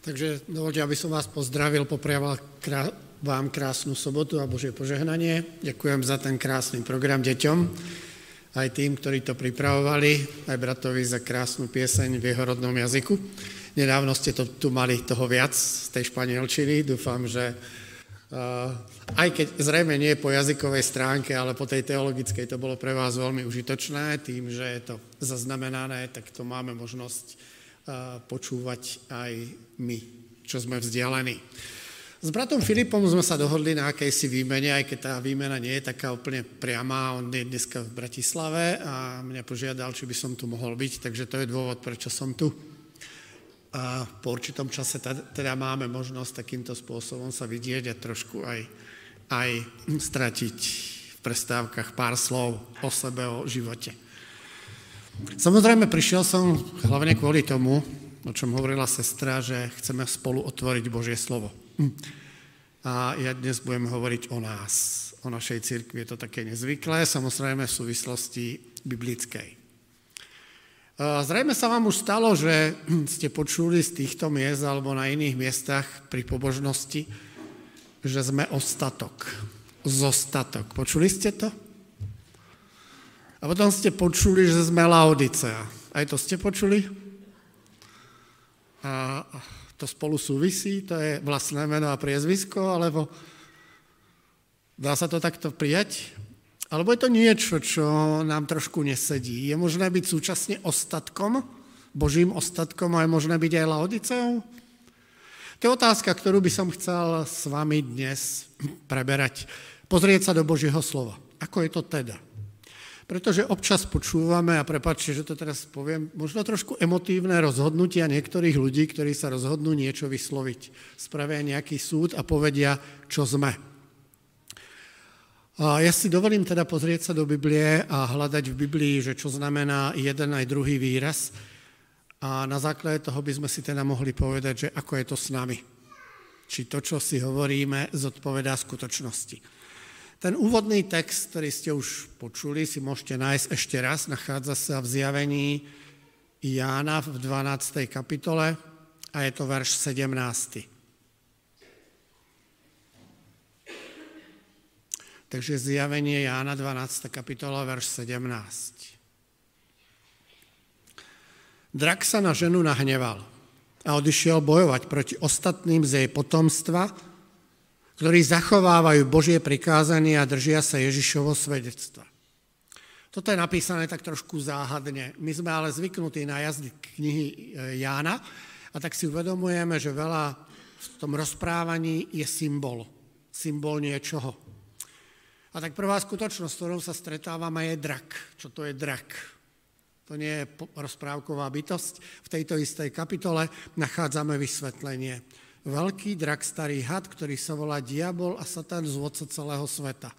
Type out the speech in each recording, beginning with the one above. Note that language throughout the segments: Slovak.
Takže dovolte, aby som vás pozdravil, popriaval vám krásnu sobotu a Božie požehnanie. Ďakujem za ten krásny program deťom, aj tým, ktorí to pripravovali, aj bratovi za krásnu pieseň v jeho rodnom jazyku. Nedávno ste to tu mali toho viac z tej španielčiny. Dúfam, že uh, aj keď zrejme nie po jazykovej stránke, ale po tej teologickej to bolo pre vás veľmi užitočné. Tým, že je to zaznamenané, tak to máme možnosť počúvať aj my, čo sme vzdialení. S bratom Filipom sme sa dohodli na akejsi výmene, aj keď tá výmena nie je taká úplne priama. On je dneska v Bratislave a mňa požiadal, či by som tu mohol byť, takže to je dôvod, prečo som tu. A po určitom čase teda máme možnosť takýmto spôsobom sa vidieť a trošku aj, aj stratiť v prestávkach pár slov o sebe, o živote. Samozrejme, prišiel som hlavne kvôli tomu, o čom hovorila sestra, že chceme spolu otvoriť Božie slovo. A ja dnes budem hovoriť o nás, o našej cirkvi. Je to také nezvyklé, samozrejme v súvislosti biblickej. Zrejme sa vám už stalo, že ste počuli z týchto miest alebo na iných miestach pri pobožnosti, že sme ostatok, zostatok. Počuli ste to? A potom ste počuli, že sme Laodicea. Aj to ste počuli? A to spolu súvisí, to je vlastné meno a priezvisko, alebo dá sa to takto prijať? Alebo je to niečo, čo nám trošku nesedí? Je možné byť súčasne ostatkom, Božím ostatkom a je možné byť aj Laodiceou? To je otázka, ktorú by som chcel s vami dnes preberať. Pozrieť sa do Božieho slova. Ako je to teda? Pretože občas počúvame, a prepáčte, že to teraz poviem, možno trošku emotívne rozhodnutia niektorých ľudí, ktorí sa rozhodnú niečo vysloviť. Spravia nejaký súd a povedia, čo sme. A ja si dovolím teda pozrieť sa do Biblie a hľadať v Biblii, že čo znamená jeden aj druhý výraz. A na základe toho by sme si teda mohli povedať, že ako je to s nami. Či to, čo si hovoríme, zodpovedá skutočnosti. Ten úvodný text, ktorý ste už počuli, si môžete nájsť ešte raz. Nachádza sa v zjavení Jána v 12. kapitole a je to verš 17. Takže zjavenie Jána 12. kapitola, verš 17. Drak sa na ženu nahneval a odišiel bojovať proti ostatným z jej potomstva, ktorí zachovávajú Božie prikázanie a držia sa Ježišovo svedectva. Toto je napísané tak trošku záhadne. My sme ale zvyknutí na jazdy knihy e, Jána a tak si uvedomujeme, že veľa v tom rozprávaní je symbol. Symbol niečoho. A tak prvá skutočnosť, s ktorou sa stretávame, je drak. Čo to je drak? To nie je rozprávková bytosť. V tejto istej kapitole nachádzame vysvetlenie veľký drak, starý had, ktorý sa volá diabol a satan zvodca celého sveta.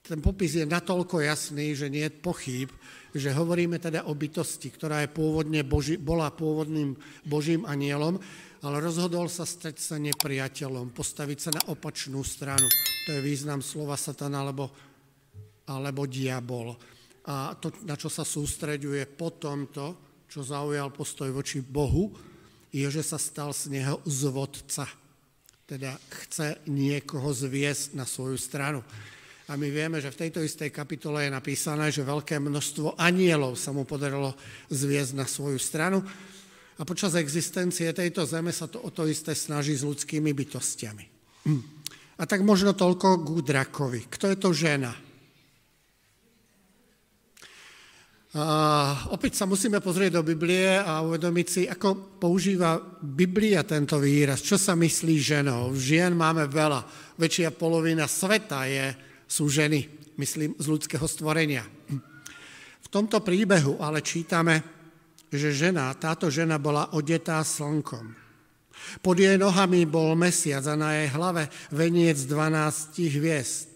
Ten popis je natoľko jasný, že nie je pochyb, že hovoríme teda o bytosti, ktorá je pôvodne Boži, bola pôvodným Božím anielom, ale rozhodol sa stať sa nepriateľom, postaviť sa na opačnú stranu. To je význam slova satan alebo, alebo diabol. A to, na čo sa sústreďuje po tomto, čo zaujal postoj voči Bohu, je, že sa stal z neho zvodca. Teda chce niekoho zviesť na svoju stranu. A my vieme, že v tejto istej kapitole je napísané, že veľké množstvo anielov sa mu podarilo zviesť na svoju stranu. A počas existencie tejto zeme sa to o to isté snaží s ľudskými bytostiami. A tak možno toľko k drakovi. Kto je to žena? A opäť sa musíme pozrieť do Biblie a uvedomiť si, ako používa Biblia tento výraz, čo sa myslí ženou. Žien máme veľa, väčšia polovina sveta je, sú ženy, myslím, z ľudského stvorenia. V tomto príbehu ale čítame, že žena, táto žena bola odetá slnkom. Pod jej nohami bol mesiac a na jej hlave veniec 12 hviezd.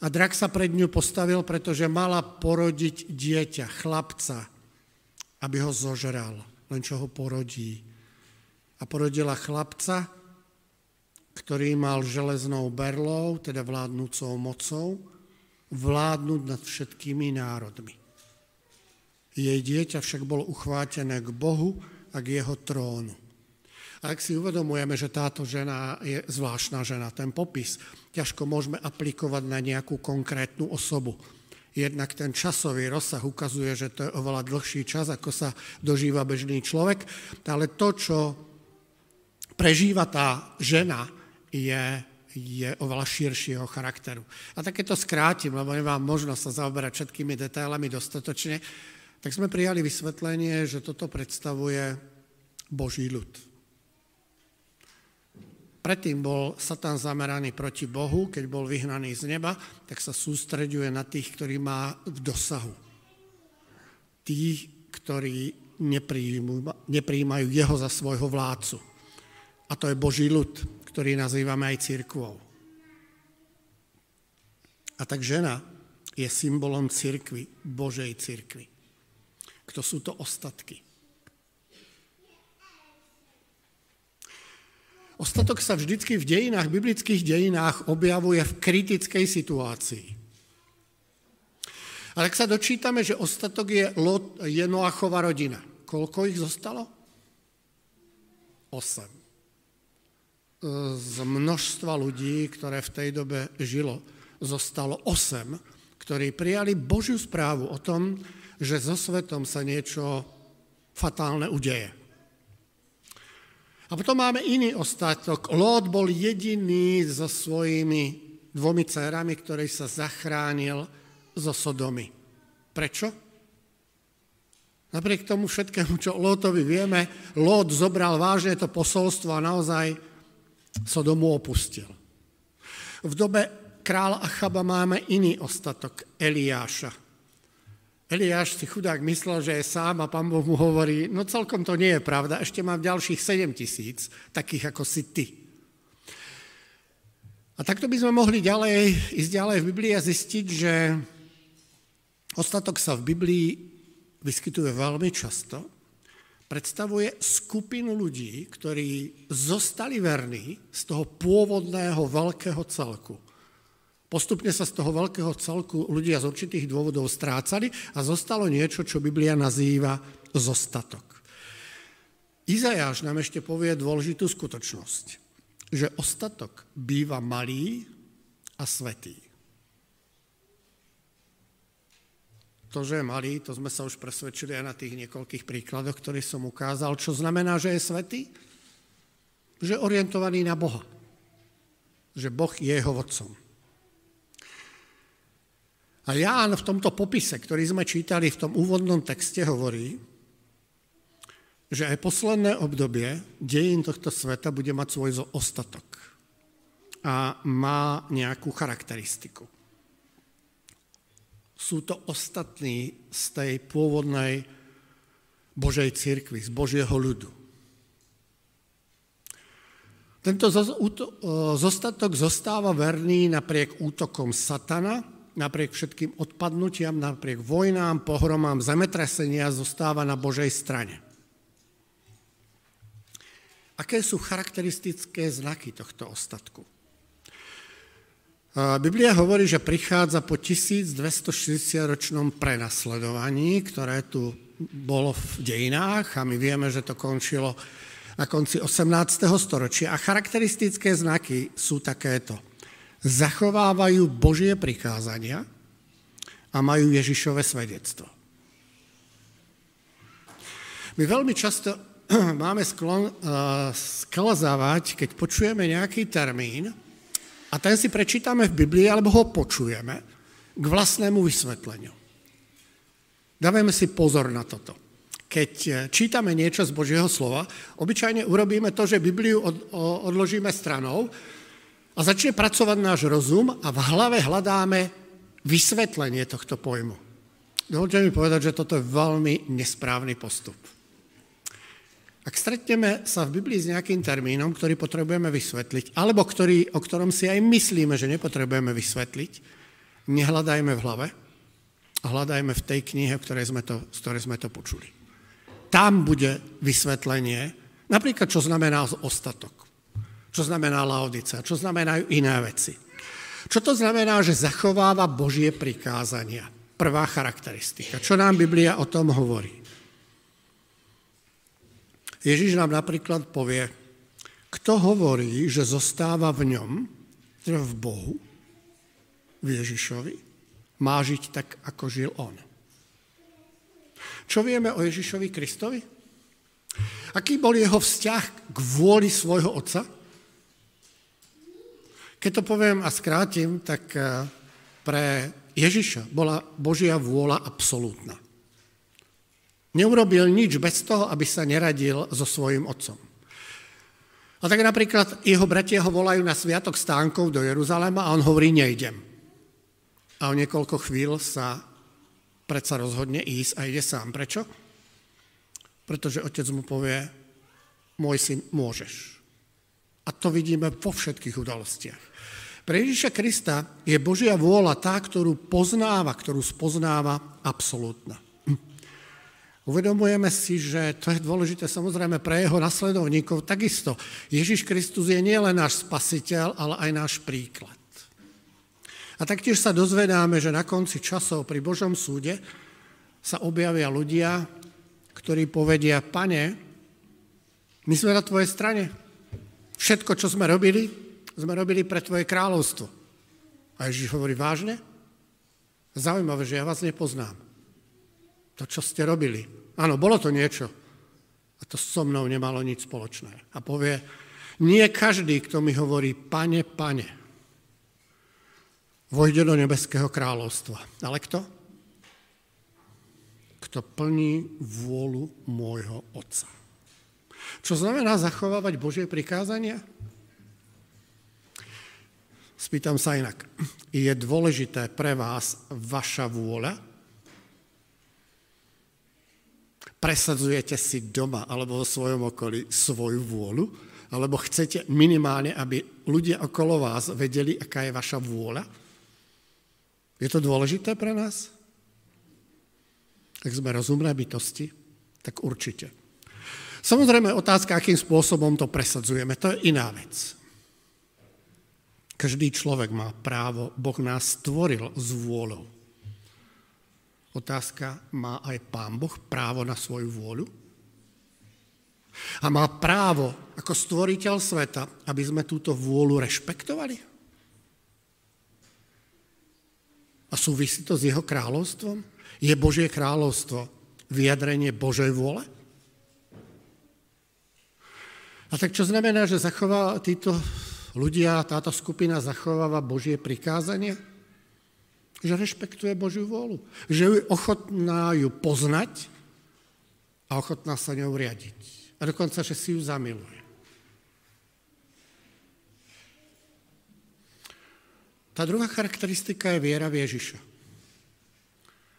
A drak sa pred ňu postavil, pretože mala porodiť dieťa, chlapca, aby ho zožral, len čo ho porodí. A porodila chlapca, ktorý mal železnou berlou, teda vládnúcou mocou, vládnuť nad všetkými národmi. Jej dieťa však bolo uchvátené k Bohu a k jeho trónu. A ak si uvedomujeme, že táto žena je zvláštna žena, ten popis ťažko môžeme aplikovať na nejakú konkrétnu osobu. Jednak ten časový rozsah ukazuje, že to je oveľa dlhší čas, ako sa dožíva bežný človek, ale to, čo prežíva tá žena, je, je oveľa širšieho charakteru. A také to skrátim, lebo nemám možnosť sa zaoberať všetkými detailami dostatočne, tak sme prijali vysvetlenie, že toto predstavuje Boží ľud. Predtým bol Satan zameraný proti Bohu, keď bol vyhnaný z neba, tak sa sústreďuje na tých, ktorí má v dosahu. Tých, ktorí nepríjmajú jeho za svojho vládcu. A to je Boží ľud, ktorý nazývame aj církvou. A tak žena je symbolom církvy, Božej církvy. Kto sú to ostatky? Ostatok sa vždycky v dejinách, biblických dejinách objavuje v kritickej situácii. Ale ak sa dočítame, že ostatok je, Lot, je Noachova rodina, koľko ich zostalo? Osem. Z množstva ľudí, ktoré v tej dobe žilo, zostalo osem, ktorí prijali Božiu správu o tom, že so svetom sa niečo fatálne udeje. A potom máme iný ostatok. Lót bol jediný so svojimi dvomi dcerami, ktorý sa zachránil zo Sodomy. Prečo? Napriek tomu všetkému, čo Lótovi vieme, Lót zobral vážne to posolstvo a naozaj Sodomu opustil. V dobe kráľa Achaba máme iný ostatok, Eliáša. Eliáš si chudák myslel, že je sám a pán Boh mu hovorí, no celkom to nie je pravda, ešte mám ďalších 7 tisíc, takých ako si ty. A takto by sme mohli ďalej, ísť ďalej v Biblii a zistiť, že ostatok sa v Biblii vyskytuje veľmi často, predstavuje skupinu ľudí, ktorí zostali verní z toho pôvodného veľkého celku – Postupne sa z toho veľkého celku ľudia z určitých dôvodov strácali a zostalo niečo, čo Biblia nazýva zostatok. Izajáš nám ešte povie dôležitú skutočnosť, že ostatok býva malý a svetý. To, že je malý, to sme sa už presvedčili aj na tých niekoľkých príkladoch, ktorých som ukázal. Čo znamená, že je svetý? Že je orientovaný na Boha. Že Boh je jeho vodcom. A Ján v tomto popise, ktorý sme čítali v tom úvodnom texte, hovorí, že aj posledné obdobie dejín tohto sveta bude mať svoj ostatok a má nejakú charakteristiku. Sú to ostatní z tej pôvodnej Božej církvy, z Božieho ľudu. Tento zostatok zostáva verný napriek útokom satana, napriek všetkým odpadnutiam, napriek vojnám, pohromám, zemetrasenia zostáva na Božej strane. Aké sú charakteristické znaky tohto ostatku? Biblia hovorí, že prichádza po 1260-ročnom prenasledovaní, ktoré tu bolo v dejinách a my vieme, že to končilo na konci 18. storočia. A charakteristické znaky sú takéto – zachovávajú Božie prikázania a majú Ježišové svedectvo. My veľmi často máme sklon uh, sklzávať, keď počujeme nejaký termín a ten si prečítame v Biblii alebo ho počujeme k vlastnému vysvetleniu. Dávame si pozor na toto. Keď eh, čítame niečo z Božieho slova, obyčajne urobíme to, že Bibliu od, odložíme stranou a začne pracovať náš rozum a v hlave hľadáme vysvetlenie tohto pojmu. Dovolte mi povedať, že toto je veľmi nesprávny postup. Ak stretneme sa v Biblii s nejakým termínom, ktorý potrebujeme vysvetliť, alebo ktorý, o ktorom si aj myslíme, že nepotrebujeme vysvetliť, nehľadajme v hlave a hľadajme v tej knihe, ktorej sme to, z ktorej sme to počuli. Tam bude vysvetlenie, napríklad čo znamená ostatok čo znamená Laodica, čo znamenajú iné veci. Čo to znamená, že zachováva Božie prikázania? Prvá charakteristika. Čo nám Biblia o tom hovorí? Ježiš nám napríklad povie kto hovorí, že zostáva v ňom, teda v Bohu, v Ježišovi, má žiť tak, ako žil on. Čo vieme o Ježišovi Kristovi? Aký bol jeho vzťah k vôli svojho otca? Keď to poviem a skrátim, tak eh, pre Ježiša bola Božia vôľa absolútna. Neurobil nič bez toho, aby sa neradil so svojim otcom. A tak napríklad jeho bratia ho volajú na sviatok stánkov do Jeruzalema a on hovorí, nejdem. A o niekoľko chvíľ sa predsa rozhodne ísť a ide sám. Prečo? Pretože otec mu povie, môj syn, môžeš. A to vidíme vo všetkých udalostiach. Pre Ježiša Krista je Božia vôľa tá, ktorú poznáva, ktorú spoznáva absolútna. Uvedomujeme si, že to je dôležité samozrejme pre jeho nasledovníkov. Takisto Ježiš Kristus je nielen náš spasiteľ, ale aj náš príklad. A taktiež sa dozvedáme, že na konci časov pri Božom súde sa objavia ľudia, ktorí povedia, pane, my sme na tvojej strane. Všetko, čo sme robili, sme robili pre tvoje kráľovstvo. A Ježiš hovorí, vážne? Zaujímavé, že ja vás nepoznám. To, čo ste robili. Áno, bolo to niečo. A to so mnou nemalo nič spoločné. A povie, nie každý, kto mi hovorí, pane, pane, vojde do nebeského kráľovstva. Ale kto? Kto plní vôľu môjho Otca. Čo znamená zachovávať Božie prikázania? Spýtam sa inak. Je dôležité pre vás vaša vôľa? Presadzujete si doma alebo vo svojom okolí svoju vôľu? Alebo chcete minimálne, aby ľudia okolo vás vedeli, aká je vaša vôľa? Je to dôležité pre nás? Ak sme rozumné bytosti, tak určite. Samozrejme, otázka, akým spôsobom to presadzujeme, to je iná vec. Každý človek má právo, Boh nás stvoril s vôľou. Otázka, má aj Pán Boh právo na svoju vôľu? A má právo ako stvoriteľ sveta, aby sme túto vôľu rešpektovali? A súvisí to s jeho kráľovstvom? Je Božie kráľovstvo vyjadrenie Božej vôle? A tak čo znamená, že zachová títo ľudia, táto skupina zachováva Božie prikázanie? Že rešpektuje Božiu vôľu. Že je ochotná ju poznať a ochotná sa ňou riadiť. A dokonca, že si ju zamiluje. Tá druhá charakteristika je viera v Ježiša.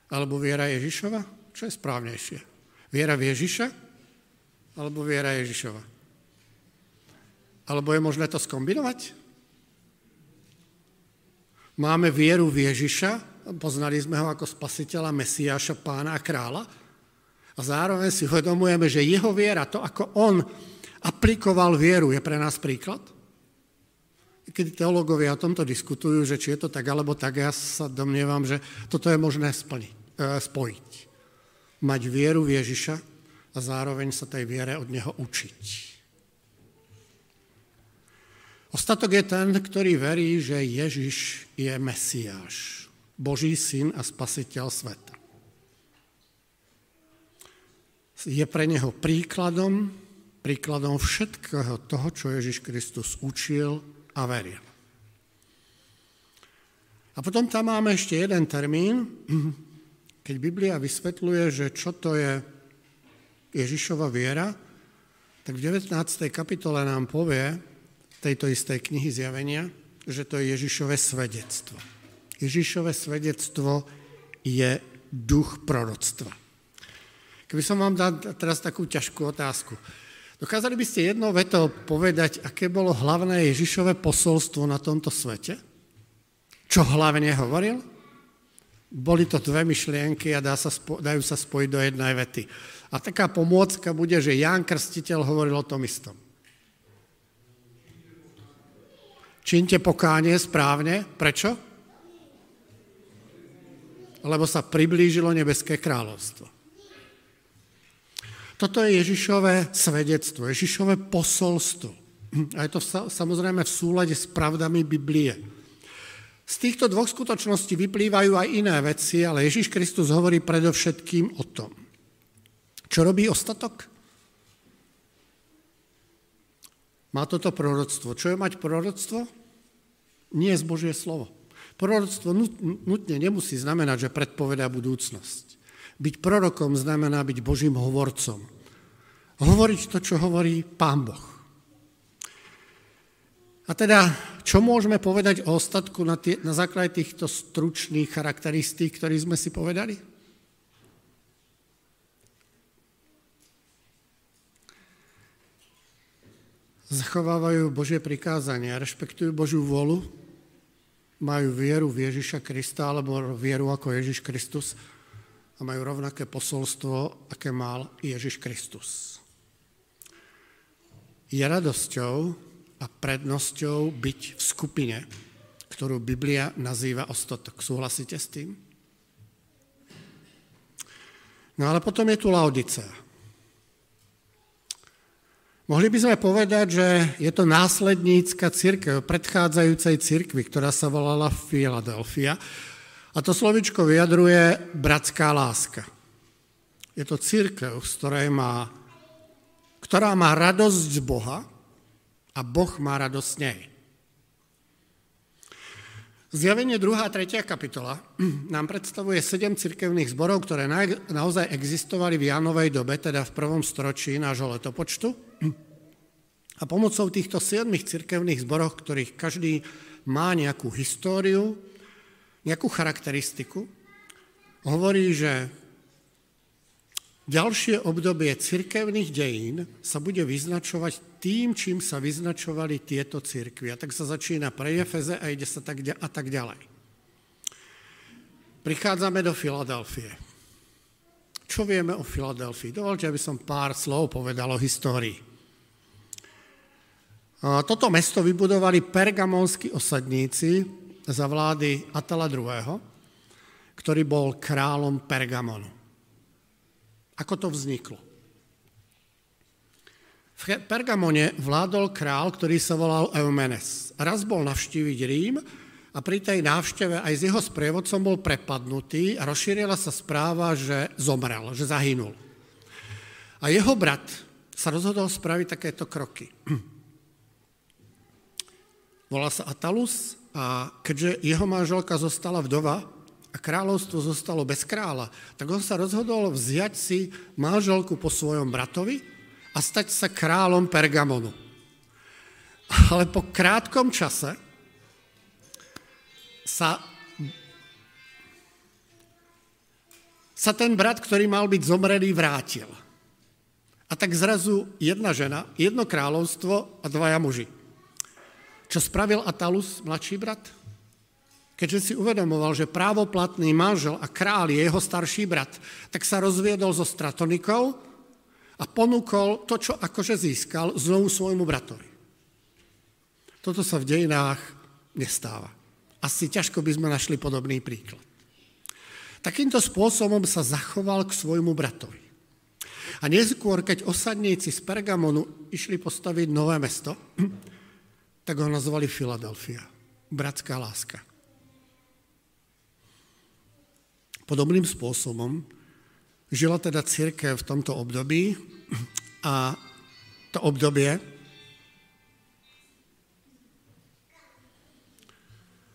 Alebo viera Ježišova? Čo je správnejšie? Viera v Ježiša? Alebo viera Ježišova? Alebo je možné to skombinovať? Máme vieru v Ježiša, poznali sme ho ako spasiteľa, Mesiáša, pána a kráľa, a zároveň si uvedomujeme, že jeho viera, to ako on aplikoval vieru, je pre nás príklad? keď teológovia o tomto diskutujú, že či je to tak alebo tak, ja sa domnievam, že toto je možné splniť, e, spojiť. Mať vieru v Ježiša a zároveň sa tej viere od neho učiť. Ostatok je ten, ktorý verí, že Ježiš je Mesiáš, Boží syn a spasiteľ sveta. Je pre neho príkladom, príkladom všetkého toho, čo Ježiš Kristus učil a veril. A potom tam máme ešte jeden termín, keď Biblia vysvetľuje, že čo to je Ježišova viera, tak v 19. kapitole nám povie tejto istej knihy zjavenia, že to je Ježišové svedectvo. Ježišové svedectvo je duch proroctva. Keby som vám dal teraz takú ťažkú otázku. Dokázali by ste jednou vetou povedať, aké bolo hlavné Ježišové posolstvo na tomto svete? Čo hlavne hovoril? Boli to dve myšlienky a dá sa spo, dajú sa spojiť do jednej vety. A taká pomôcka bude, že Ján Krstiteľ hovoril o tom istom. Činte pokánie správne. Prečo? Lebo sa priblížilo nebeské kráľovstvo. Toto je Ježišové svedectvo, Ježišové posolstvo. A je to samozrejme v súlade s pravdami Biblie. Z týchto dvoch skutočností vyplývajú aj iné veci, ale Ježiš Kristus hovorí predovšetkým o tom. Čo robí ostatok? Má toto proroctvo. Čo je mať proroctvo? Nie je Božie slovo. Proroctvo nutne nemusí znamenať, že predpovedá budúcnosť. Byť prorokom znamená byť Božím hovorcom. Hovoriť to, čo hovorí Pán Boh. A teda, čo môžeme povedať o ostatku na, tie, na základe týchto stručných charakteristík, ktoré sme si povedali? Zachovávajú Božie prikázania, rešpektujú Božiu volu, majú vieru v Ježiša Krista alebo vieru ako Ježiš Kristus a majú rovnaké posolstvo, aké mal Ježiš Kristus. Je radosťou a prednosťou byť v skupine, ktorú Biblia nazýva ostatok. Súhlasíte s tým? No ale potom je tu Laodicea. Mohli by sme povedať, že je to následnícka církev predchádzajúcej církvy, ktorá sa volala Filadelfia. A to slovičko vyjadruje bratská láska. Je to církev, z ktorej má, ktorá má radosť z Boha a Boh má radosť z nej. Zjavenie 2. a 3. kapitola nám predstavuje sedem cirkevných zborov, ktoré naozaj existovali v Jánovej dobe, teda v prvom storočí nášho letopočtu. A pomocou týchto siedmých cirkevných zborov, ktorých každý má nejakú históriu, nejakú charakteristiku, hovorí, že ďalšie obdobie cirkevných dejín sa bude vyznačovať tým, čím sa vyznačovali tieto cirkvy. A tak sa začína pre Efeze a ide sa tak, a tak ďalej. Prichádzame do Filadelfie. Čo vieme o Filadelfii? Dovolte, aby som pár slov povedal o histórii. Toto mesto vybudovali pergamonskí osadníci za vlády Atala II., ktorý bol kráľom Pergamonu. Ako to vzniklo? V Pergamone vládol král, ktorý sa volal Eumenes. Raz bol navštíviť Rím a pri tej návšteve aj s jeho sprievodcom bol prepadnutý a rozšírila sa správa, že zomrel, že zahynul. A jeho brat sa rozhodol spraviť takéto kroky. Volá sa Atalus a keďže jeho manželka zostala vdova a kráľovstvo zostalo bez kráľa, tak on sa rozhodol vziať si manželku po svojom bratovi a stať sa kráľom Pergamonu. Ale po krátkom čase sa, sa ten brat, ktorý mal byť zomrelý, vrátil. A tak zrazu jedna žena, jedno kráľovstvo a dvaja muži. Čo spravil Atalus, mladší brat? Keďže si uvedomoval, že právoplatný manžel a král je jeho starší brat, tak sa rozviedol so stratonikou a ponúkol to, čo akože získal, znovu svojmu bratovi. Toto sa v dejinách nestáva. Asi ťažko by sme našli podobný príklad. Takýmto spôsobom sa zachoval k svojmu bratovi. A neskôr, keď osadníci z Pergamonu išli postaviť nové mesto, tak ho nazvali Filadelfia. Bratská láska. Podobným spôsobom žila teda církev v tomto období a to obdobie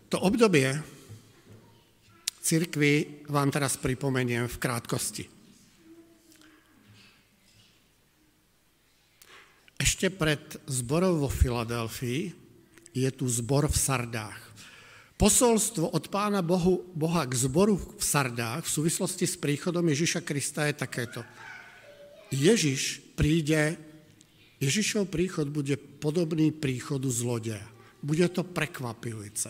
to obdobie církvy vám teraz pripomeniem v krátkosti. Ešte pred zborov vo Filadelfii je tu zbor v Sardách. Posolstvo od pána Bohu, Boha k zboru v Sardách v súvislosti s príchodom Ježiša Krista je takéto. Ježiš príde, Ježišov príchod bude podobný príchodu zlodeja. Bude to prekvapujúce.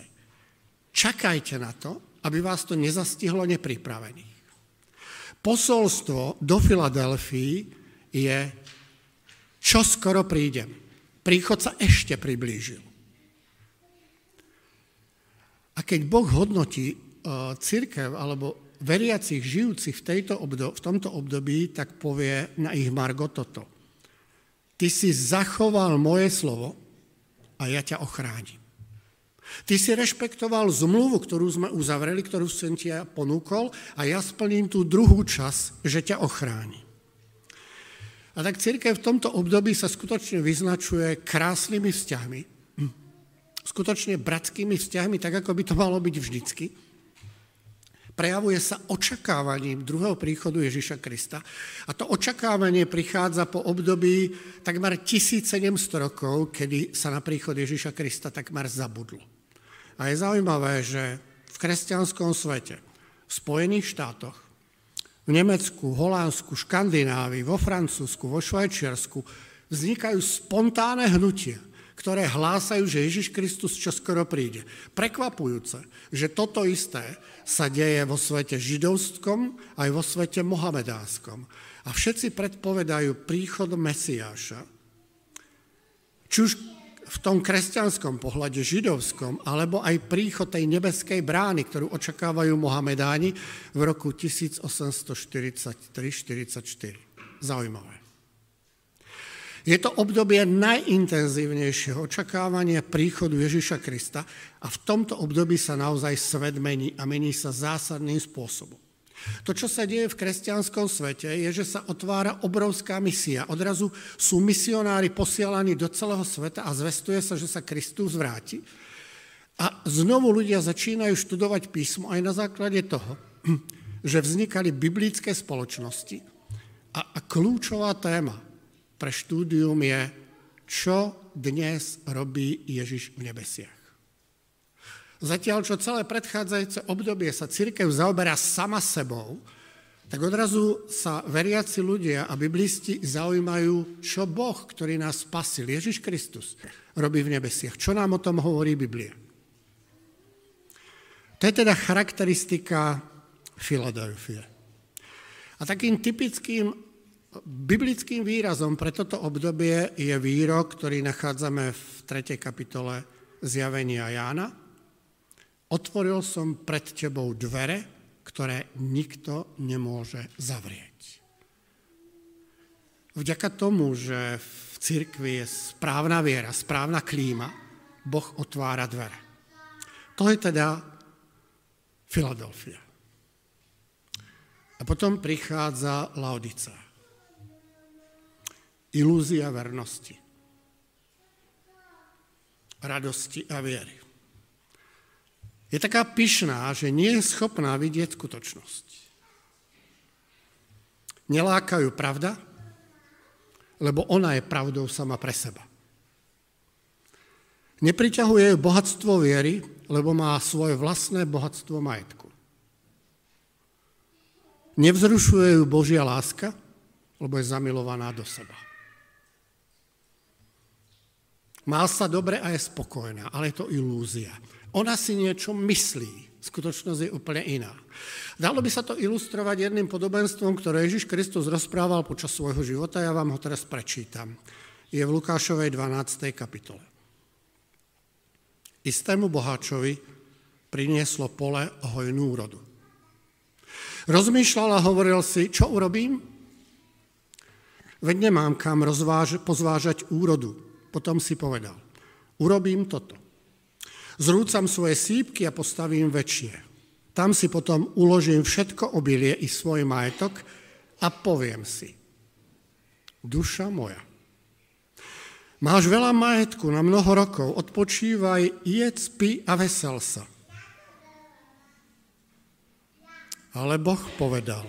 Čakajte na to, aby vás to nezastihlo nepripravených. Posolstvo do Filadelfii je čo skoro prídem. Príchod sa ešte priblížil. A keď Boh hodnotí e, církev alebo veriacich žijúcich v, tejto obdob, v tomto období, tak povie na ich Margo toto. Ty si zachoval moje slovo a ja ťa ochránim. Ty si rešpektoval zmluvu, ktorú sme uzavreli, ktorú som ti ja ponúkol a ja splním tú druhú čas, že ťa ochráni. A tak církev v tomto období sa skutočne vyznačuje krásnymi vzťahmi, skutočne bratskými vzťahmi, tak ako by to malo byť vždycky. Prejavuje sa očakávaním druhého príchodu Ježiša Krista. A to očakávanie prichádza po období takmer 1700 rokov, kedy sa na príchod Ježiša Krista takmer zabudlo. A je zaujímavé, že v kresťanskom svete, v Spojených štátoch, v Nemecku, Holandsku, Škandinávii, vo Francúzsku, vo Švajčiarsku vznikajú spontánne hnutia, ktoré hlásajú, že Ježiš Kristus čoskoro príde. Prekvapujúce, že toto isté sa deje vo svete židovskom aj vo svete mohamedánskom. A všetci predpovedajú príchod Mesiáša. Či už v tom kresťanskom pohľade židovskom, alebo aj príchod tej nebeskej brány, ktorú očakávajú Mohamedáni v roku 1843-44. Zaujímavé. Je to obdobie najintenzívnejšieho očakávania príchodu Ježiša Krista a v tomto období sa naozaj svet mení a mení sa zásadným spôsobom. To, čo sa deje v kresťanskom svete, je, že sa otvára obrovská misia. Odrazu sú misionári posielaní do celého sveta a zvestuje sa, že sa Kristus vráti. A znovu ľudia začínajú študovať písmo aj na základe toho, že vznikali biblické spoločnosti. A, a kľúčová téma pre štúdium je, čo dnes robí Ježiš v nebesiach. Zatiaľ, čo celé predchádzajúce obdobie sa církev zaoberá sama sebou, tak odrazu sa veriaci ľudia a biblisti zaujímajú, čo Boh, ktorý nás spasil, Ježiš Kristus, robí v nebesiach. Čo nám o tom hovorí Biblia? To je teda charakteristika Filadelfie. A takým typickým biblickým výrazom pre toto obdobie je výrok, ktorý nachádzame v 3. kapitole zjavenia Jána, Otvoril som pred tebou dvere, ktoré nikto nemôže zavrieť. Vďaka tomu, že v cirkvi je správna viera, správna klíma, Boh otvára dvere. To je teda Filadelfia. A potom prichádza Laodica. Ilúzia vernosti, radosti a viery. Je taká pyšná, že nie je schopná vidieť skutočnosť. Nelákajú pravda, lebo ona je pravdou sama pre seba. Nepriťahuje ju bohatstvo viery, lebo má svoje vlastné bohatstvo majetku. Nevzrušuje ju Božia láska, lebo je zamilovaná do seba. Má sa dobre a je spokojná, ale je to ilúzia. Ona si niečo myslí. Skutočnosť je úplne iná. Dalo by sa to ilustrovať jedným podobenstvom, ktoré Ježiš Kristus rozprával počas svojho života. Ja vám ho teraz prečítam. Je v Lukášovej 12. kapitole. Istému boháčovi prinieslo pole hojnú úrodu. Rozmýšľal a hovoril si, čo urobím? Veď nemám kam rozváž- pozvážať úrodu. Potom si povedal, urobím toto. Zrúcam svoje sípky a postavím väčšie. Tam si potom uložím všetko obilie i svoj majetok a poviem si, duša moja, máš veľa majetku na mnoho rokov, odpočívaj, jedz, pi a vesel sa. Ale Boh povedal,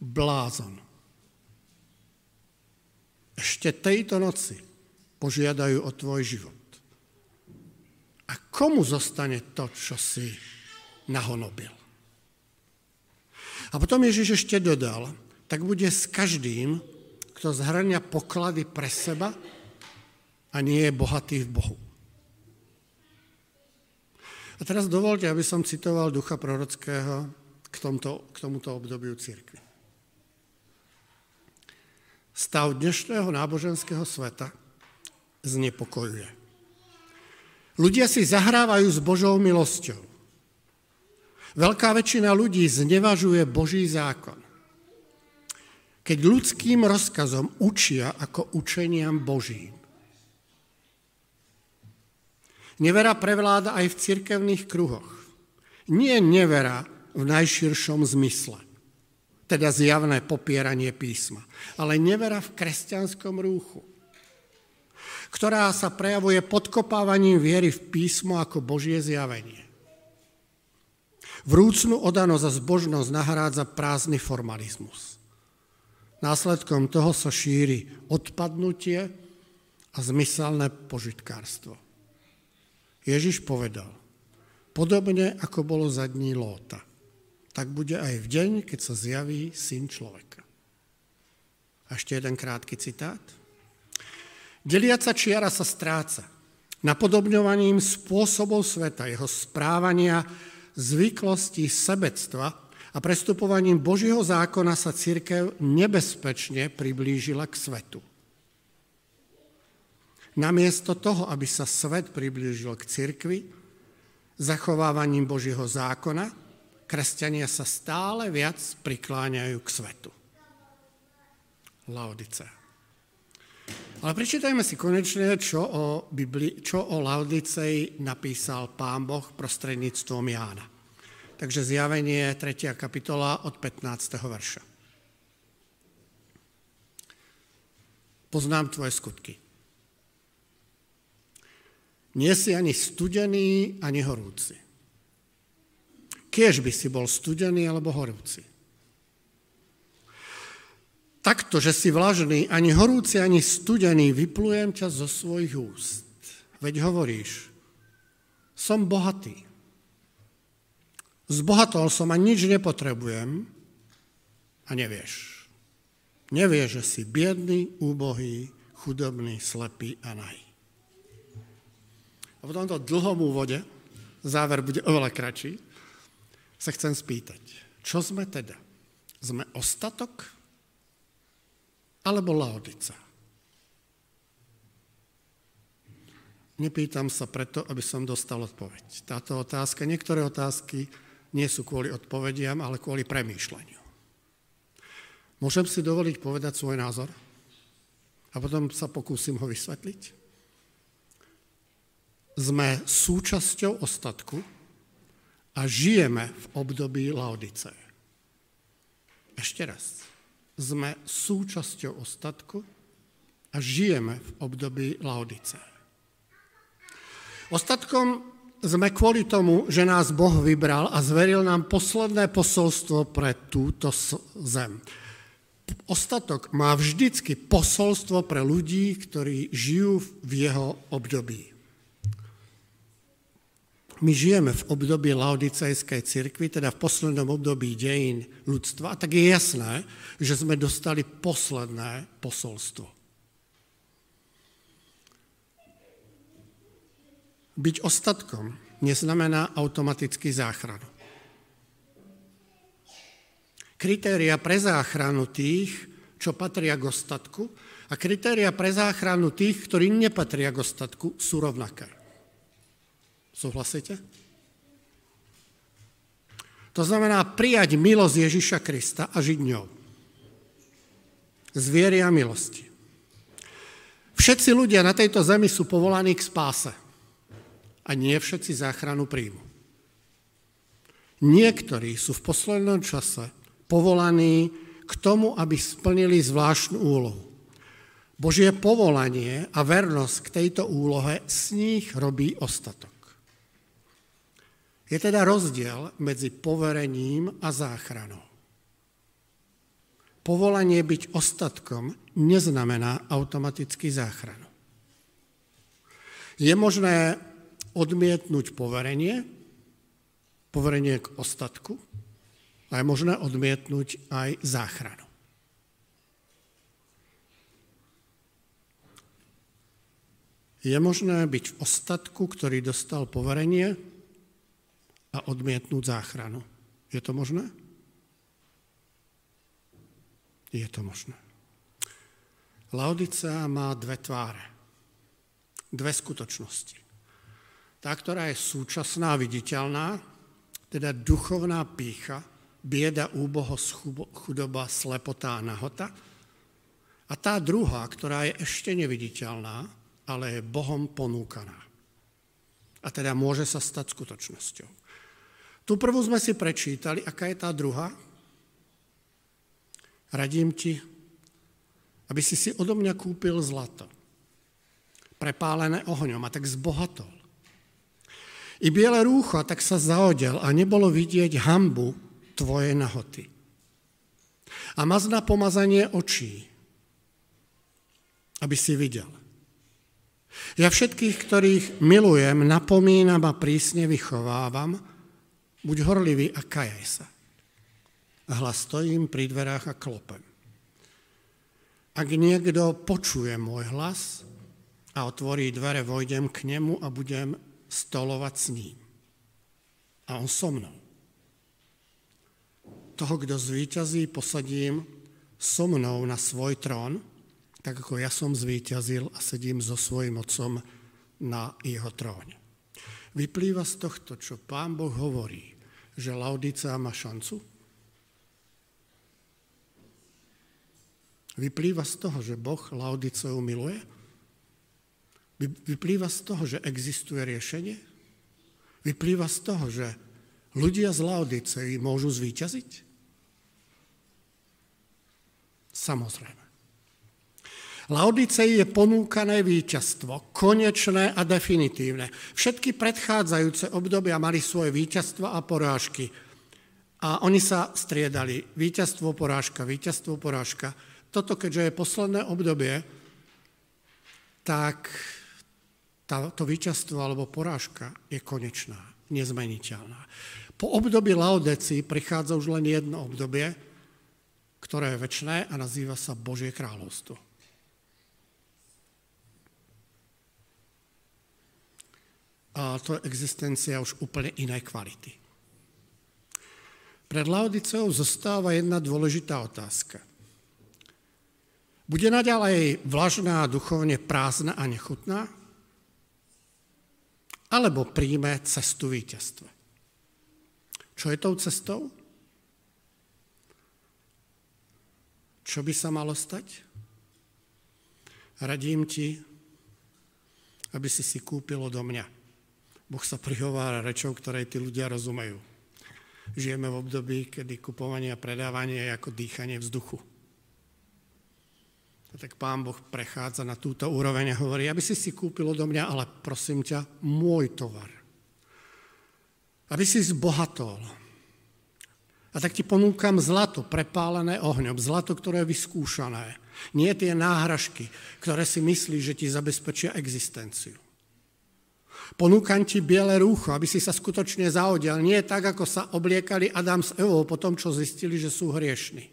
blázon, ešte tejto noci požiadajú o tvoj život. A komu zostane to, čo si nahonobil? A potom Ježiš ešte dodal, tak bude s každým, kto zhrania poklady pre seba a nie je bohatý v Bohu. A teraz dovolte, aby som citoval ducha prorockého k, tomto, k tomuto obdobiu církvy. Stav dnešného náboženského sveta znepokojuje. Ľudia si zahrávajú s Božou milosťou. Veľká väčšina ľudí znevažuje Boží zákon. Keď ľudským rozkazom učia ako učeniam Božím. Nevera prevláda aj v cirkevných kruhoch. Nie nevera v najširšom zmysle, teda zjavné popieranie písma, ale nevera v kresťanskom rúchu, ktorá sa prejavuje podkopávaním viery v písmo ako Božie zjavenie. Vrúcnú odanosť a zbožnosť nahrádza prázdny formalizmus. Následkom toho sa šíri odpadnutie a zmyselné požitkárstvo. Ježiš povedal, podobne ako bolo za dní Lóta, tak bude aj v deň, keď sa zjaví syn človeka. A ešte jeden krátky citát. Deliaca čiara sa stráca napodobňovaním spôsobov sveta, jeho správania, zvyklosti, sebectva a prestupovaním Božího zákona sa církev nebezpečne priblížila k svetu. Namiesto toho, aby sa svet priblížil k cirkvi, zachovávaním Božieho zákona, kresťania sa stále viac prikláňajú k svetu. Laodice. Ale prečítajme si konečne, čo o, Bibli, čo o Laodicei napísal pán Boh prostredníctvom Jána. Takže zjavenie 3. kapitola od 15. verša. Poznám tvoje skutky. Nie si ani studený, ani horúci. Kiež by si bol studený alebo horúci. Takto, že si vlažný, ani horúci, ani studený, vyplujem ťa zo svojich úst. Veď hovoríš, som bohatý. Zbohatol som a nič nepotrebujem a nevieš. Nevieš, že si biedný, úbohý, chudobný, slepý a nahý. A po tomto dlhom úvode, záver bude oveľa kratší, sa chcem spýtať, čo sme teda? Sme ostatok alebo Laodica? Nepýtam sa preto, aby som dostal odpoveď. Táto otázka, niektoré otázky nie sú kvôli odpovediam, ale kvôli premýšľaniu. Môžem si dovoliť povedať svoj názor? A potom sa pokúsim ho vysvetliť? sme súčasťou ostatku a žijeme v období Laodice. Ešte raz. Sme súčasťou ostatku a žijeme v období Laodice. Ostatkom sme kvôli tomu, že nás Boh vybral a zveril nám posledné posolstvo pre túto zem. Ostatok má vždycky posolstvo pre ľudí, ktorí žijú v jeho období. My žijeme v období laodicejskej cirkvi, teda v poslednom období dejín ľudstva, tak je jasné, že sme dostali posledné posolstvo. Byť ostatkom neznamená automaticky záchranu. Kritéria pre záchranu tých, čo patria k ostatku, a kritéria pre záchranu tých, ktorí nepatria k ostatku, sú rovnaké. Súhlasíte? To znamená prijať milosť Ježiša Krista a žiť ňou. Z viery a milosti. Všetci ľudia na tejto zemi sú povolaní k spáse. A nie všetci záchranu príjmu. Niektorí sú v poslednom čase povolaní k tomu, aby splnili zvláštnu úlohu. Božie povolanie a vernosť k tejto úlohe s nich robí ostatok. Je teda rozdiel medzi poverením a záchranou. Povolanie byť ostatkom neznamená automaticky záchranu. Je možné odmietnúť poverenie, poverenie k ostatku, a je možné odmietnúť aj záchranu. Je možné byť v ostatku, ktorý dostal poverenie, a odmietnúť záchranu. Je to možné? Je to možné. Laodicea má dve tváre, dve skutočnosti. Tá, ktorá je súčasná, viditeľná, teda duchovná pícha, bieda, úbohosť, chudoba, slepota a nahota. A tá druhá, ktorá je ešte neviditeľná, ale je Bohom ponúkaná. A teda môže sa stať skutočnosťou. Tu prvú sme si prečítali, aká je tá druhá? Radím ti, aby si si odo mňa kúpil zlato, prepálené ohňom a tak zbohatol. I biele rúcho, a tak sa zaodel a nebolo vidieť hambu tvoje nahoty. A mazna pomazanie očí, aby si videl. Ja všetkých, ktorých milujem, napomínam a prísne vychovávam, buď horlivý a kajaj sa. A hlas stojím pri dverách a klopem. Ak niekto počuje môj hlas a otvorí dvere, vojdem k nemu a budem stolovať s ním. A on so mnou. Toho, kto zvíťazí, posadím so mnou na svoj trón, tak ako ja som zvíťazil a sedím so svojím otcom na jeho tróne. Vyplýva z tohto, čo pán Boh hovorí, že Laudicea má šancu? Vyplýva z toho, že Boh Laudiceu miluje? Vyplýva z toho, že existuje riešenie? Vyplýva z toho, že ľudia z Laodicei môžu zvíťaziť? Samozrejme. Laodicei je ponúkané víťazstvo, konečné a definitívne. Všetky predchádzajúce obdobia mali svoje víťazstva a porážky. A oni sa striedali. Víťazstvo, porážka, víťazstvo, porážka. Toto, keďže je posledné obdobie, tak tá, to víťazstvo alebo porážka je konečná, nezmeniteľná. Po období Laodeci prichádza už len jedno obdobie, ktoré je väčšné a nazýva sa Božie kráľovstvo. A to je existencia už úplne inej kvality. Pred Laodiceou zostáva jedna dôležitá otázka. Bude naďalej vlažná, duchovne prázdna a nechutná? Alebo príjme cestu víťazstva? Čo je tou cestou? Čo by sa malo stať? Radím ti, aby si si kúpil odo mňa Boh sa prihovára rečou, ktoré tí ľudia rozumejú. Žijeme v období, kedy kupovanie a predávanie je ako dýchanie vzduchu. A tak pán Boh prechádza na túto úroveň a hovorí, aby si si kúpil odo mňa, ale prosím ťa, môj tovar. Aby si zbohatol. A tak ti ponúkam zlato, prepálené ohňom, zlato, ktoré je vyskúšané. Nie tie náhražky, ktoré si myslí, že ti zabezpečia existenciu. Ponúkam ti biele rúcho, aby si sa skutočne zaodel. Nie tak, ako sa obliekali Adam s Evou po tom, čo zistili, že sú hriešni.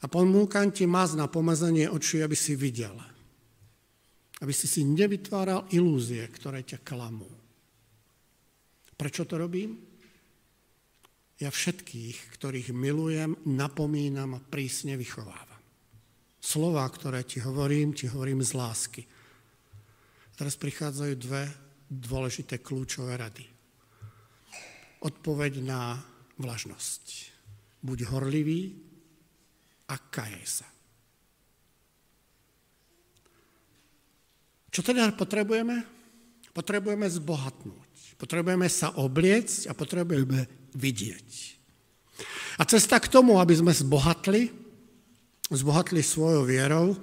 A ponúkam ti maz na pomazanie očí, aby si videl. Aby si si nevytváral ilúzie, ktoré ťa klamú. Prečo to robím? Ja všetkých, ktorých milujem, napomínam a prísne vychovávam. Slova, ktoré ti hovorím, ti hovorím z lásky. Teraz prichádzajú dve dôležité kľúčové rady. Odpoveď na vlažnosť. Buď horlivý a kajaj sa. Čo teda potrebujeme? Potrebujeme zbohatnúť. Potrebujeme sa obliecť a potrebujeme vidieť. A cesta k tomu, aby sme zbohatli, zbohatli svojou vierou,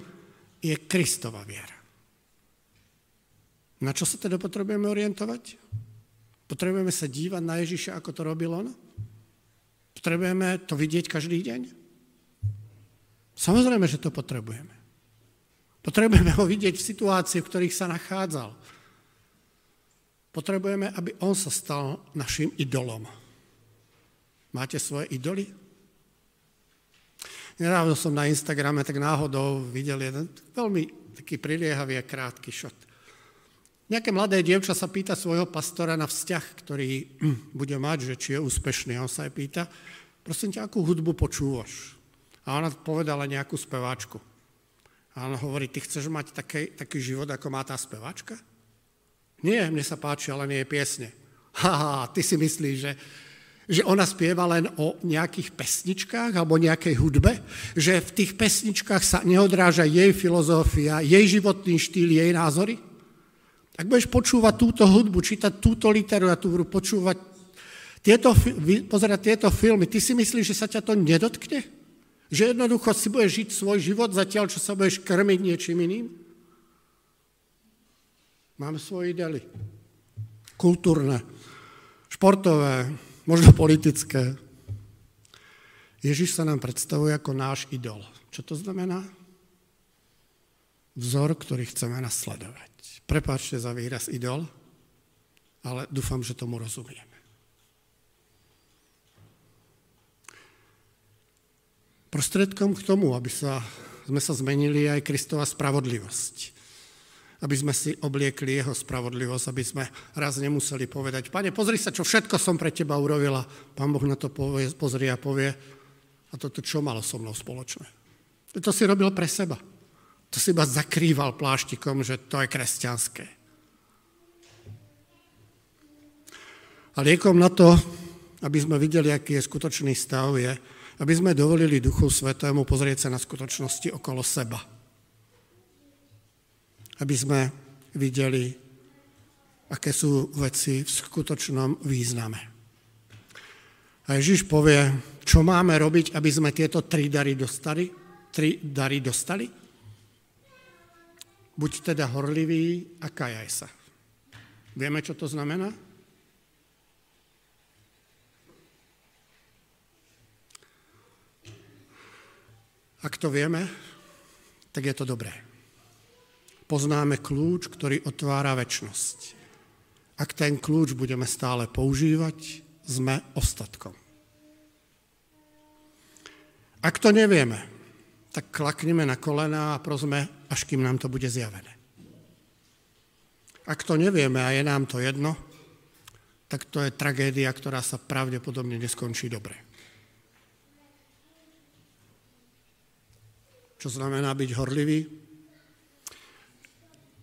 je Kristova viera. Na čo sa teda potrebujeme orientovať? Potrebujeme sa dívať na Ježiša, ako to robil on? Potrebujeme to vidieť každý deň? Samozrejme, že to potrebujeme. Potrebujeme ho vidieť v situácii, v ktorých sa nachádzal. Potrebujeme, aby on sa stal našim idolom. Máte svoje idoly? Nedávno som na Instagrame tak náhodou videl jeden veľmi taký priliehavý a krátky šot. Nejaké mladé dievča sa pýta svojho pastora na vzťah, ktorý bude mať, že či je úspešný. A on sa jej pýta, prosím ťa, akú hudbu počúvaš? A ona povedala nejakú speváčku. A on hovorí, ty chceš mať taký, taký život, ako má tá speváčka? Nie, mne sa páči, ale nie je piesne. Haha, ty si myslíš, že, že ona spieva len o nejakých pesničkách alebo nejakej hudbe? Že v tých pesničkách sa neodráža jej filozofia, jej životný štýl, jej názory? Ak budeš počúvať túto hudbu, čítať túto literatúru, počúvať tieto, pozerať tieto filmy, ty si myslíš, že sa ťa to nedotkne? Že jednoducho si budeš žiť svoj život zatiaľ, čo sa budeš krmiť niečím iným? Máme svoje ideály. Kultúrne, športové, možno politické. Ježiš sa nám predstavuje ako náš idol. Čo to znamená? Vzor, ktorý chceme nasledovať. Prepáčte za výraz idol, ale dúfam, že tomu rozumieme. Prostredkom k tomu, aby sa, sme sa zmenili aj Kristova spravodlivosť. Aby sme si obliekli jeho spravodlivosť, aby sme raz nemuseli povedať, pane, pozri sa, čo všetko som pre teba urobila. Pán Boh na to pozrie a povie, a toto čo malo so mnou spoločné? To si robil pre seba. To si iba zakrýval pláštikom, že to je kresťanské. A liekom na to, aby sme videli, aký je skutočný stav, je, aby sme dovolili Duchu Svetému pozrieť sa na skutočnosti okolo seba. Aby sme videli, aké sú veci v skutočnom význame. A Ježiš povie, čo máme robiť, aby sme tieto tri dary dostali? Tri dary dostali? Buď teda horlivý a kajaj sa. Vieme, čo to znamená? Ak to vieme, tak je to dobré. Poznáme kľúč, ktorý otvára väčnosť. Ak ten kľúč budeme stále používať, sme ostatkom. Ak to nevieme, tak klakneme na kolena a prosme, až kým nám to bude zjavené. Ak to nevieme a je nám to jedno, tak to je tragédia, ktorá sa pravdepodobne neskončí dobre. čo znamená byť horlivý.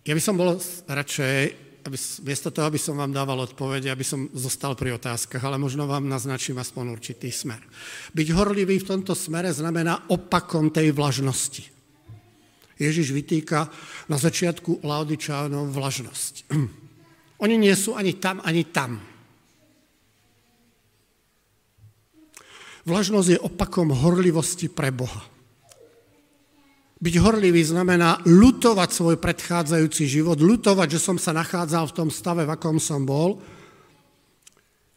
Ja by som bol radšej, aby, miesto toho, aby som vám dával odpovede, aby som zostal pri otázkach, ale možno vám naznačím aspoň určitý smer. Byť horlivý v tomto smere znamená opakom tej vlažnosti. Ježiš vytýka na začiatku Laodičánov vlažnosť. Oni nie sú ani tam, ani tam. Vlažnosť je opakom horlivosti pre Boha. Byť horlivý znamená lutovať svoj predchádzajúci život, lutovať, že som sa nachádzal v tom stave, v akom som bol,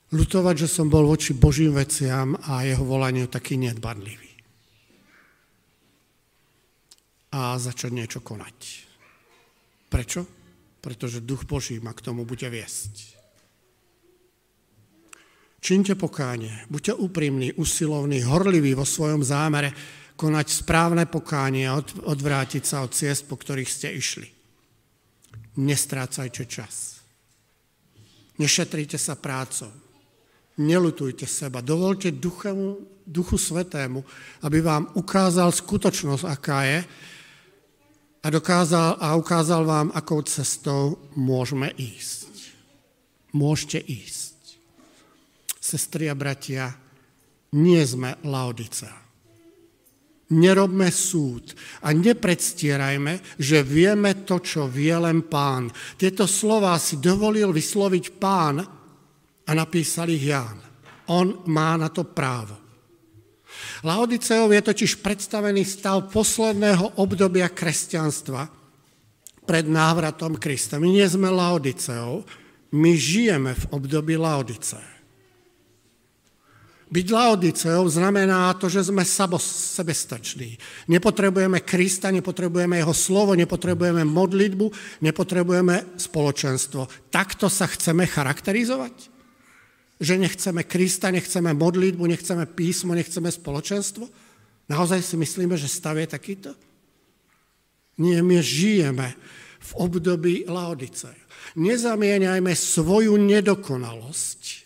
lutovať, že som bol voči Božím veciam a jeho volaniu taký nedbanlivý. A začať niečo konať. Prečo? Pretože duch Boží ma k tomu bude viesť. Činte pokánie, buďte úprimní, usilovní, horliví vo svojom zámere, konať správne pokánie a odvrátiť sa od ciest, po ktorých ste išli. Nestrácajte čas. Nešetrite sa prácou. Nelutujte seba. Dovolte duchu, duchu Svetému, aby vám ukázal skutočnosť, aká je a, dokázal, a ukázal vám, akou cestou môžeme ísť. Môžete ísť. Sestri a bratia, nie sme Laodicea nerobme súd a nepredstierajme, že vieme to, čo vie len pán. Tieto slova si dovolil vysloviť pán a napísal ich Ján. On má na to právo. Laodiceov je totiž predstavený stav posledného obdobia kresťanstva pred návratom Krista. My nie sme Laodiceov, my žijeme v období Laodiceov. Byť Laodiceou znamená to, že sme sebestační. Nepotrebujeme Krista, nepotrebujeme jeho slovo, nepotrebujeme modlitbu, nepotrebujeme spoločenstvo. Takto sa chceme charakterizovať? Že nechceme Krista, nechceme modlitbu, nechceme písmo, nechceme spoločenstvo? Naozaj si myslíme, že stav je takýto? Nie, my žijeme v období Laodice. Nezamieňajme svoju nedokonalosť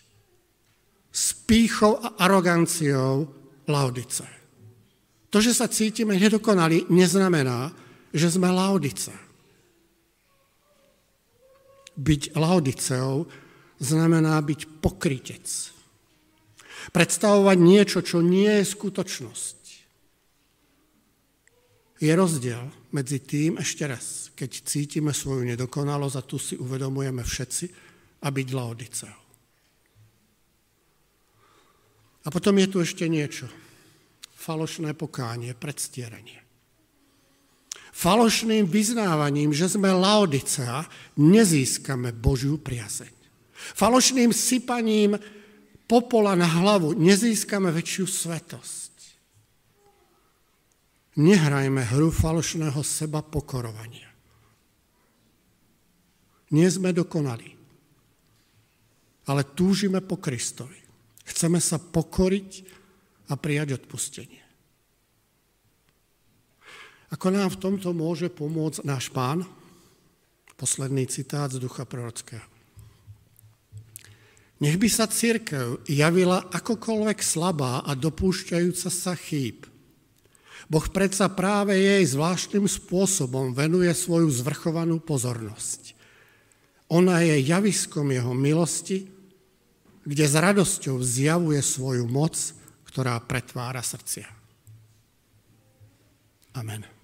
s pýchou a aroganciou Laudice. To, že sa cítime nedokonali, neznamená, že sme Laudice. Byť Laudiceou znamená byť pokrytec. Predstavovať niečo, čo nie je skutočnosť. Je rozdiel medzi tým, ešte raz, keď cítime svoju nedokonalosť a tu si uvedomujeme všetci, a byť Laodiceou. A potom je tu ešte niečo. Falošné pokánie, predstieranie. Falošným vyznávaním, že sme Laodicea, nezískame Božiu priazeň. Falošným sypaním popola na hlavu nezískame väčšiu svetosť. Nehrajme hru falošného seba pokorovania. Nie sme dokonali, ale túžime po Kristovi. Chceme sa pokoriť a prijať odpustenie. Ako nám v tomto môže pomôcť náš pán? Posledný citát z ducha prorockého. Nech by sa církev javila akokoľvek slabá a dopúšťajúca sa chýb. Boh predsa práve jej zvláštnym spôsobom venuje svoju zvrchovanú pozornosť. Ona je javiskom jeho milosti, kde s radosťou zjavuje svoju moc, ktorá pretvára srdcia. Amen.